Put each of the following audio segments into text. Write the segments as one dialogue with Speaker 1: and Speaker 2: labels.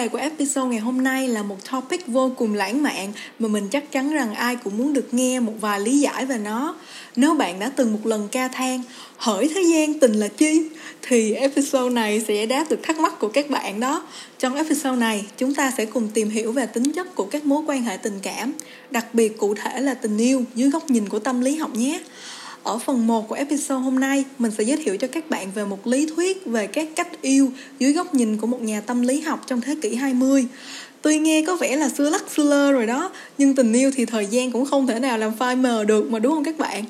Speaker 1: Đề của episode ngày hôm nay là một topic vô cùng lãng mạn mà mình chắc chắn rằng ai cũng muốn được nghe một vài lý giải về nó. Nếu bạn đã từng một lần ca than hỏi thế gian tình là chi thì episode này sẽ giải đáp được thắc mắc của các bạn đó. Trong episode này, chúng ta sẽ cùng tìm hiểu về tính chất của các mối quan hệ tình cảm, đặc biệt cụ thể là tình yêu dưới góc nhìn của tâm lý học nhé. Ở phần 1 của episode hôm nay, mình sẽ giới thiệu cho các bạn về một lý thuyết về các cách yêu dưới góc nhìn của một nhà tâm lý học trong thế kỷ 20. Tuy nghe có vẻ là xưa lắc xưa lơ rồi đó, nhưng tình yêu thì thời gian cũng không thể nào làm phai mờ được mà đúng không các bạn?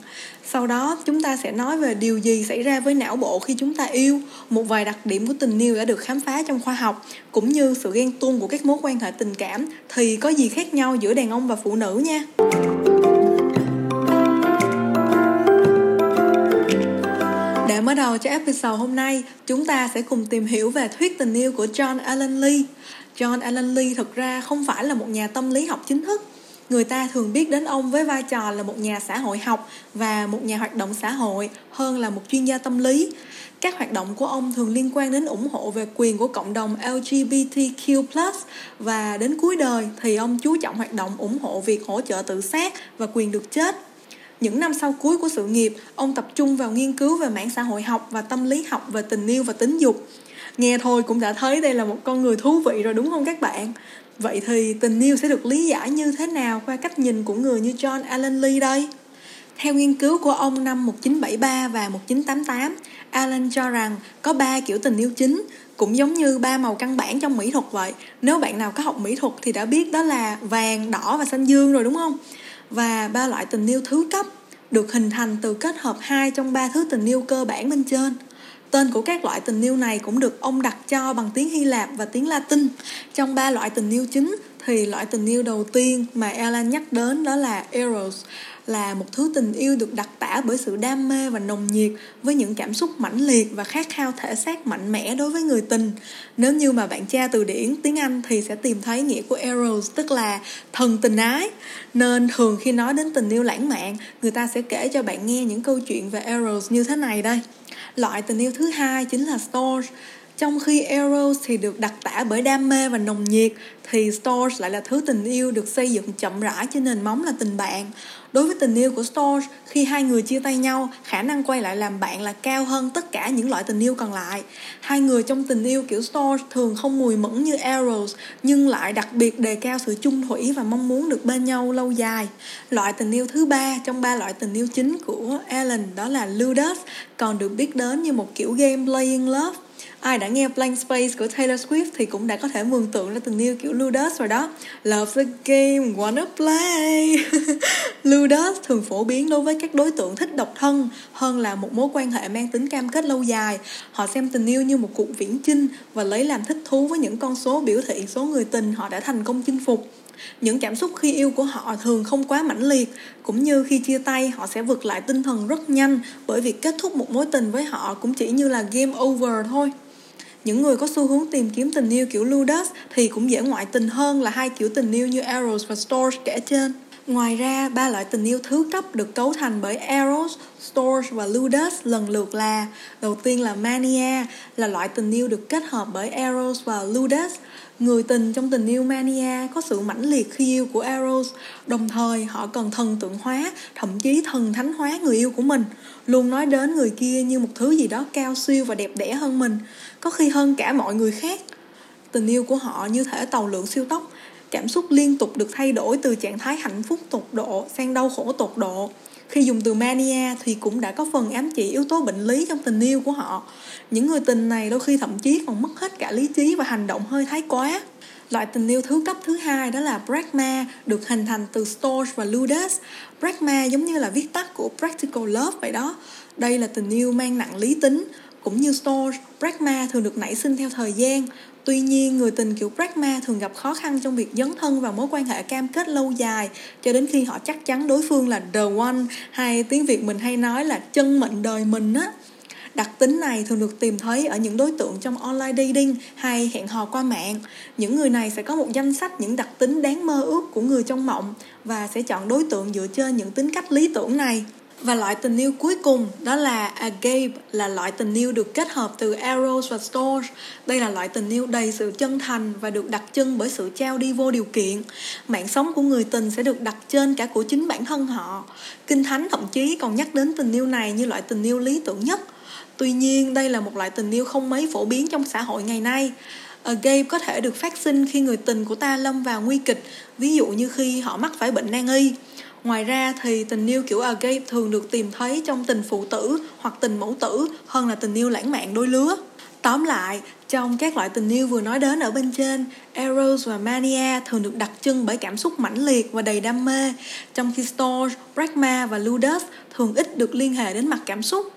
Speaker 1: Sau đó chúng ta sẽ nói về điều gì xảy ra với não bộ khi chúng ta yêu, một vài đặc điểm của tình yêu đã được khám phá trong khoa học, cũng như sự ghen tuông của các mối quan hệ tình cảm thì có gì khác nhau giữa đàn ông và phụ nữ nha. Để mở đầu cho episode hôm nay, chúng ta sẽ cùng tìm hiểu về thuyết tình yêu của John Allen Lee. John Allen Lee thực ra không phải là một nhà tâm lý học chính thức. Người ta thường biết đến ông với vai trò là một nhà xã hội học và một nhà hoạt động xã hội hơn là một chuyên gia tâm lý. Các hoạt động của ông thường liên quan đến ủng hộ về quyền của cộng đồng LGBTQ+, và đến cuối đời thì ông chú trọng hoạt động ủng hộ việc hỗ trợ tự sát và quyền được chết những năm sau cuối của sự nghiệp, ông tập trung vào nghiên cứu về mảng xã hội học và tâm lý học về tình yêu và tính dục. Nghe thôi cũng đã thấy đây là một con người thú vị rồi đúng không các bạn? Vậy thì tình yêu sẽ được lý giải như thế nào qua cách nhìn của người như John Allen Lee đây? Theo nghiên cứu của ông năm 1973 và 1988, Allen cho rằng có ba kiểu tình yêu chính, cũng giống như ba màu căn bản trong mỹ thuật vậy. Nếu bạn nào có học mỹ thuật thì đã biết đó là vàng, đỏ và xanh dương rồi đúng không? Và ba loại tình yêu thứ cấp được hình thành từ kết hợp hai trong ba thứ tình yêu cơ bản bên trên. Tên của các loại tình yêu này cũng được ông đặt cho bằng tiếng Hy Lạp và tiếng Latin. Trong ba loại tình yêu chính thì loại tình yêu đầu tiên mà Alan nhắc đến đó là Eros là một thứ tình yêu được đặc tả bởi sự đam mê và nồng nhiệt với những cảm xúc mãnh liệt và khát khao thể xác mạnh mẽ đối với người tình. Nếu như mà bạn tra từ điển tiếng Anh thì sẽ tìm thấy nghĩa của Eros tức là thần tình ái. Nên thường khi nói đến tình yêu lãng mạn, người ta sẽ kể cho bạn nghe những câu chuyện về Eros như thế này đây. Loại tình yêu thứ hai chính là Storge trong khi Eros thì được đặc tả bởi đam mê và nồng nhiệt thì Stores lại là thứ tình yêu được xây dựng chậm rãi trên nền móng là tình bạn. Đối với tình yêu của Stores, khi hai người chia tay nhau, khả năng quay lại làm bạn là cao hơn tất cả những loại tình yêu còn lại. Hai người trong tình yêu kiểu Stores thường không mùi mẫn như Eros, nhưng lại đặc biệt đề cao sự chung thủy và mong muốn được bên nhau lâu dài. Loại tình yêu thứ ba trong ba loại tình yêu chính của alan đó là Ludus, còn được biết đến như một kiểu game playing love ai đã nghe Blank Space của Taylor Swift thì cũng đã có thể mường tượng ra tình yêu kiểu Ludus rồi đó. Love the game, wanna play. Ludus thường phổ biến đối với các đối tượng thích độc thân hơn là một mối quan hệ mang tính cam kết lâu dài. Họ xem tình yêu như một cuộc viễn chinh và lấy làm thích thú với những con số biểu thị số người tình họ đã thành công chinh phục. Những cảm xúc khi yêu của họ thường không quá mãnh liệt cũng như khi chia tay họ sẽ vượt lại tinh thần rất nhanh. Bởi việc kết thúc một mối tình với họ cũng chỉ như là game over thôi những người có xu hướng tìm kiếm tình yêu kiểu Ludus thì cũng dễ ngoại tình hơn là hai kiểu tình yêu như Eros và Storch kể trên. Ngoài ra, ba loại tình yêu thứ cấp được cấu thành bởi Eros, Storge và Ludus lần lượt là Đầu tiên là Mania, là loại tình yêu được kết hợp bởi Eros và Ludus. Người tình trong tình yêu Mania có sự mãnh liệt khi yêu của Eros, đồng thời họ cần thần tượng hóa, thậm chí thần thánh hóa người yêu của mình, luôn nói đến người kia như một thứ gì đó cao siêu và đẹp đẽ hơn mình, có khi hơn cả mọi người khác. Tình yêu của họ như thể tàu lượng siêu tốc, cảm xúc liên tục được thay đổi từ trạng thái hạnh phúc tột độ sang đau khổ tột độ khi dùng từ mania thì cũng đã có phần ám chỉ yếu tố bệnh lý trong tình yêu của họ những người tình này đôi khi thậm chí còn mất hết cả lý trí và hành động hơi thái quá Loại tình yêu thứ cấp thứ hai đó là Pragma, được hình thành từ Storch và Ludus. Pragma giống như là viết tắt của Practical Love vậy đó. Đây là tình yêu mang nặng lý tính, Cũng như Storch, Pragma thường được nảy sinh theo thời gian. Tuy nhiên, người tình kiểu Pragma thường gặp khó khăn trong việc dấn thân vào mối quan hệ cam kết lâu dài cho đến khi họ chắc chắn đối phương là the one hay tiếng Việt mình hay nói là chân mệnh đời mình á. Đặc tính này thường được tìm thấy ở những đối tượng trong online dating hay hẹn hò qua mạng. Những người này sẽ có một danh sách những đặc tính đáng mơ ước của người trong mộng và sẽ chọn đối tượng dựa trên những tính cách lý tưởng này. Và loại tình yêu cuối cùng đó là agape là loại tình yêu được kết hợp từ eros và storge. Đây là loại tình yêu đầy sự chân thành và được đặc trưng bởi sự trao đi vô điều kiện. Mạng sống của người tình sẽ được đặt trên cả của chính bản thân họ. Kinh Thánh thậm chí còn nhắc đến tình yêu này như loại tình yêu lý tưởng nhất. Tuy nhiên, đây là một loại tình yêu không mấy phổ biến trong xã hội ngày nay. Agape có thể được phát sinh khi người tình của ta lâm vào nguy kịch, ví dụ như khi họ mắc phải bệnh nan y. Ngoài ra thì tình yêu kiểu agape thường được tìm thấy trong tình phụ tử hoặc tình mẫu tử hơn là tình yêu lãng mạn đôi lứa. Tóm lại, trong các loại tình yêu vừa nói đến ở bên trên, Eros và Mania thường được đặc trưng bởi cảm xúc mãnh liệt và đầy đam mê, trong khi Storge, Pragma và Ludus thường ít được liên hệ đến mặt cảm xúc.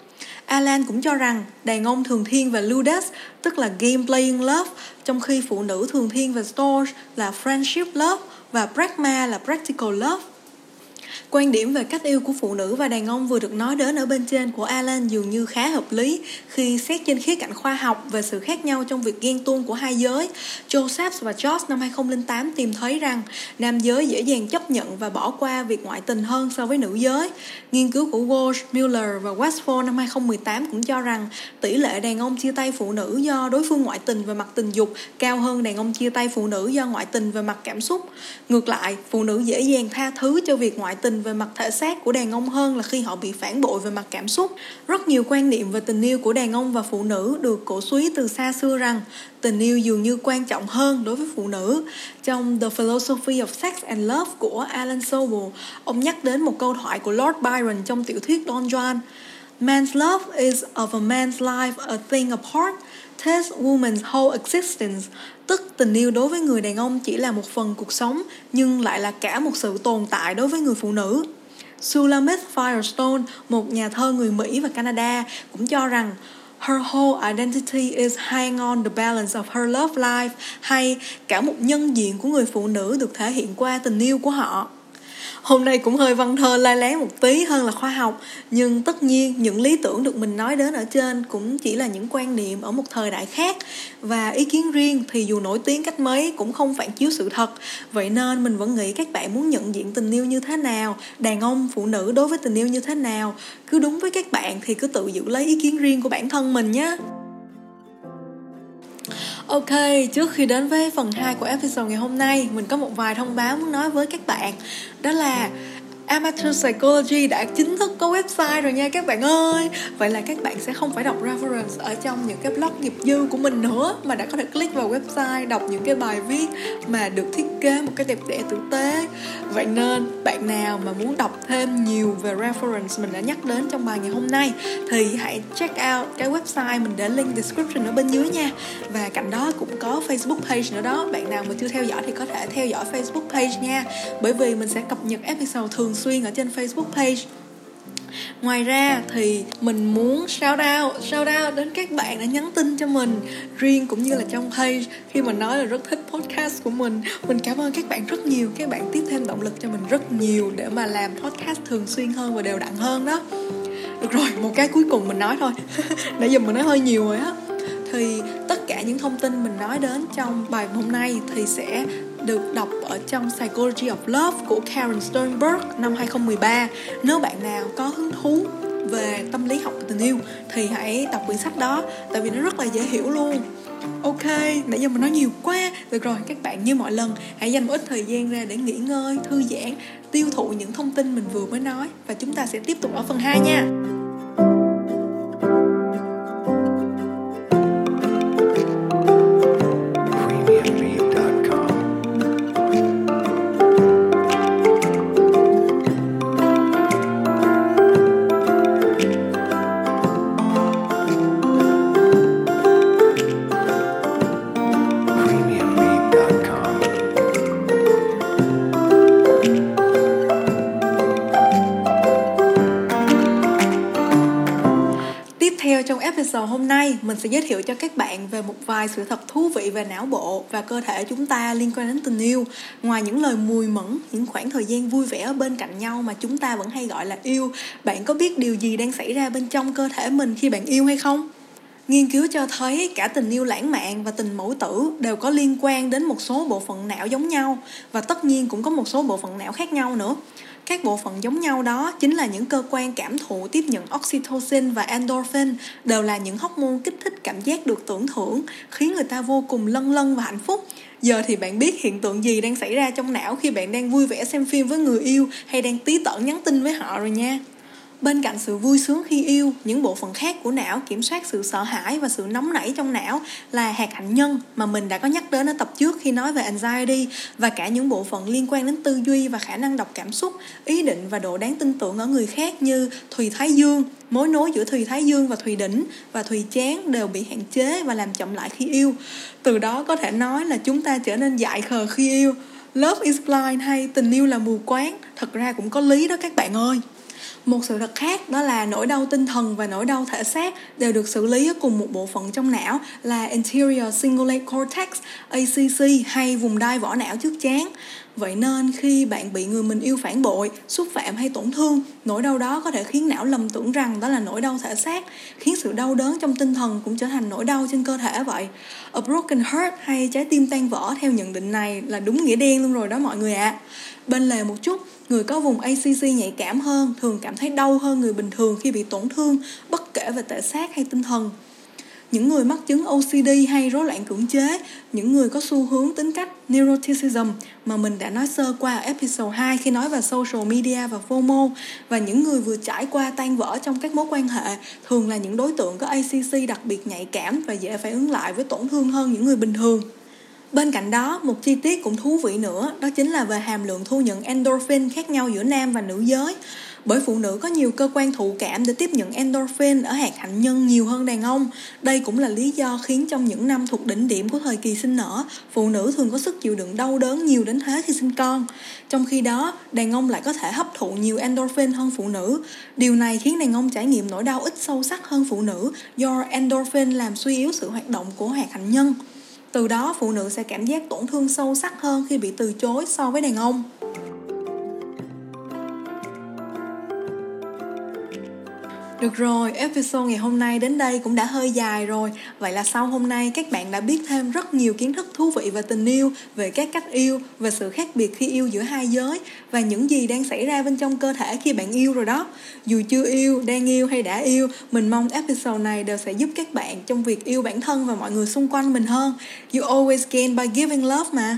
Speaker 1: Alan cũng cho rằng đàn ông thường thiên về Ludus, tức là game playing love, trong khi phụ nữ thường thiên về Storge là friendship love và Pragma là practical love. Quan điểm về cách yêu của phụ nữ và đàn ông vừa được nói đến ở bên trên của Alan dường như khá hợp lý khi xét trên khía cạnh khoa học về sự khác nhau trong việc ghen tuông của hai giới. Joseph và George năm 2008 tìm thấy rằng nam giới dễ dàng chấp nhận và bỏ qua việc ngoại tình hơn so với nữ giới. Nghiên cứu của Walsh, Miller và Westphal năm 2018 cũng cho rằng tỷ lệ đàn ông chia tay phụ nữ do đối phương ngoại tình về mặt tình dục cao hơn đàn ông chia tay phụ nữ do ngoại tình về mặt cảm xúc. Ngược lại, phụ nữ dễ dàng tha thứ cho việc ngoại tình về mặt thể xác của đàn ông hơn là khi họ bị phản bội về mặt cảm xúc. Rất nhiều quan niệm về tình yêu của đàn ông và phụ nữ được cổ suý từ xa xưa rằng tình yêu dường như quan trọng hơn đối với phụ nữ. Trong The Philosophy of Sex and Love của Alan Sobel, ông nhắc đến một câu thoại của Lord Byron trong tiểu thuyết Don Juan. Man's love is of a man's life a thing apart, takes woman's whole existence, tức tình yêu đối với người đàn ông chỉ là một phần cuộc sống nhưng lại là cả một sự tồn tại đối với người phụ nữ. Sulamith Firestone, một nhà thơ người Mỹ và Canada, cũng cho rằng Her whole identity is hang on the balance of her love life hay cả một nhân diện của người phụ nữ được thể hiện qua tình yêu của họ hôm nay cũng hơi văn thơ lai lén một tí hơn là khoa học, nhưng tất nhiên những lý tưởng được mình nói đến ở trên cũng chỉ là những quan niệm ở một thời đại khác. Và ý kiến riêng thì dù nổi tiếng cách mấy cũng không phản chiếu sự thật. Vậy nên mình vẫn nghĩ các bạn muốn nhận diện tình yêu như thế nào, đàn ông, phụ nữ đối với tình yêu như thế nào? Cứ đúng với các bạn thì cứ tự giữ lấy ý kiến riêng của bản thân mình nhé. Ok, trước khi đến với phần 2 của episode ngày hôm nay, mình có một vài thông báo muốn nói với các bạn. Đó là Amateur Psychology đã chính thức có website rồi nha các bạn ơi. Vậy là các bạn sẽ không phải đọc reference ở trong những cái blog nghiệp dư của mình nữa, Mà đã có thể click vào website, đọc những cái bài viết mà được thiết kế một cái đẹp đẽ tử tế. Vậy nên, bạn nào mà muốn đọc thêm nhiều về reference mình đã nhắc đến trong bài ngày hôm nay, Thì hãy check out cái website mình để link description ở bên dưới nha. Và cạnh đó cũng có Facebook page nữa đó. Bạn nào mà chưa theo dõi thì có thể theo dõi Facebook page nha. Bởi vì mình sẽ cập nhật episode thường thường xuyên ở trên Facebook page Ngoài ra thì mình muốn shout out, shout out đến các bạn đã nhắn tin cho mình riêng cũng như là trong page khi mình nói là rất thích podcast của mình. Mình cảm ơn các bạn rất nhiều, các bạn tiếp thêm động lực cho mình rất nhiều để mà làm podcast thường xuyên hơn và đều đặn hơn đó. Được rồi, một cái cuối cùng mình nói thôi. Nãy giờ mình nói hơi nhiều rồi á. Thì tất cả những thông tin mình nói đến trong bài hôm nay thì sẽ được đọc ở trong Psychology of Love của Karen Sternberg năm 2013. Nếu bạn nào có hứng thú về tâm lý học tình yêu thì hãy đọc quyển sách đó tại vì nó rất là dễ hiểu luôn. Ok, nãy giờ mình nói nhiều quá Được rồi, các bạn như mọi lần Hãy dành một ít thời gian ra để nghỉ ngơi, thư giãn Tiêu thụ những thông tin mình vừa mới nói Và chúng ta sẽ tiếp tục ở phần 2 nha episode hôm nay, mình sẽ giới thiệu cho các bạn về một vài sự thật thú vị về não bộ và cơ thể chúng ta liên quan đến tình yêu. Ngoài những lời mùi mẫn, những khoảng thời gian vui vẻ ở bên cạnh nhau mà chúng ta vẫn hay gọi là yêu, bạn có biết điều gì đang xảy ra bên trong cơ thể mình khi bạn yêu hay không? Nghiên cứu cho thấy cả tình yêu lãng mạn và tình mẫu tử đều có liên quan đến một số bộ phận não giống nhau và tất nhiên cũng có một số bộ phận não khác nhau nữa. Các bộ phận giống nhau đó chính là những cơ quan cảm thụ tiếp nhận oxytocin và endorphin đều là những hormone kích thích cảm giác được tưởng thưởng, khiến người ta vô cùng lân lân và hạnh phúc. Giờ thì bạn biết hiện tượng gì đang xảy ra trong não khi bạn đang vui vẻ xem phim với người yêu hay đang tí tởn nhắn tin với họ rồi nha. Bên cạnh sự vui sướng khi yêu, những bộ phận khác của não kiểm soát sự sợ hãi và sự nóng nảy trong não là hạt hạnh nhân mà mình đã có nhắc đến ở tập trước khi nói về anxiety và cả những bộ phận liên quan đến tư duy và khả năng đọc cảm xúc, ý định và độ đáng tin tưởng ở người khác như thùy thái dương, mối nối giữa thùy thái dương và thùy đỉnh và thùy chán đều bị hạn chế và làm chậm lại khi yêu. Từ đó có thể nói là chúng ta trở nên dại khờ khi yêu. Love is blind hay tình yêu là mù quáng, thật ra cũng có lý đó các bạn ơi. Một sự thật khác đó là nỗi đau tinh thần và nỗi đau thể xác đều được xử lý ở cùng một bộ phận trong não là Anterior Cingulate Cortex, ACC hay vùng đai vỏ não trước chán. Vậy nên khi bạn bị người mình yêu phản bội, xúc phạm hay tổn thương, nỗi đau đó có thể khiến não lầm tưởng rằng đó là nỗi đau thể xác, khiến sự đau đớn trong tinh thần cũng trở thành nỗi đau trên cơ thể vậy. A broken heart hay trái tim tan vỡ theo nhận định này là đúng nghĩa đen luôn rồi đó mọi người ạ. À. Bên lề một chút, người có vùng ACC nhạy cảm hơn thường cảm thấy đau hơn người bình thường khi bị tổn thương, bất kể về thể xác hay tinh thần những người mắc chứng OCD hay rối loạn cưỡng chế, những người có xu hướng tính cách neuroticism mà mình đã nói sơ qua ở episode 2 khi nói về social media và FOMO và những người vừa trải qua tan vỡ trong các mối quan hệ thường là những đối tượng có ACC đặc biệt nhạy cảm và dễ phải ứng lại với tổn thương hơn những người bình thường. Bên cạnh đó, một chi tiết cũng thú vị nữa, đó chính là về hàm lượng thu nhận endorphin khác nhau giữa nam và nữ giới bởi phụ nữ có nhiều cơ quan thụ cảm để tiếp nhận endorphin ở hạt hạnh nhân nhiều hơn đàn ông. Đây cũng là lý do khiến trong những năm thuộc đỉnh điểm của thời kỳ sinh nở, phụ nữ thường có sức chịu đựng đau đớn nhiều đến thế khi sinh con. Trong khi đó, đàn ông lại có thể hấp thụ nhiều endorphin hơn phụ nữ. Điều này khiến đàn ông trải nghiệm nỗi đau ít sâu sắc hơn phụ nữ do endorphin làm suy yếu sự hoạt động của hạt hạnh nhân. Từ đó, phụ nữ sẽ cảm giác tổn thương sâu sắc hơn khi bị từ chối so với đàn ông. Được rồi, episode ngày hôm nay đến đây cũng đã hơi dài rồi. Vậy là sau hôm nay các bạn đã biết thêm rất nhiều kiến thức thú vị về tình yêu, về các cách yêu, về sự khác biệt khi yêu giữa hai giới và những gì đang xảy ra bên trong cơ thể khi bạn yêu rồi đó. Dù chưa yêu, đang yêu hay đã yêu, mình mong episode này đều sẽ giúp các bạn trong việc yêu bản thân và mọi người xung quanh mình hơn. You always gain by giving love mà.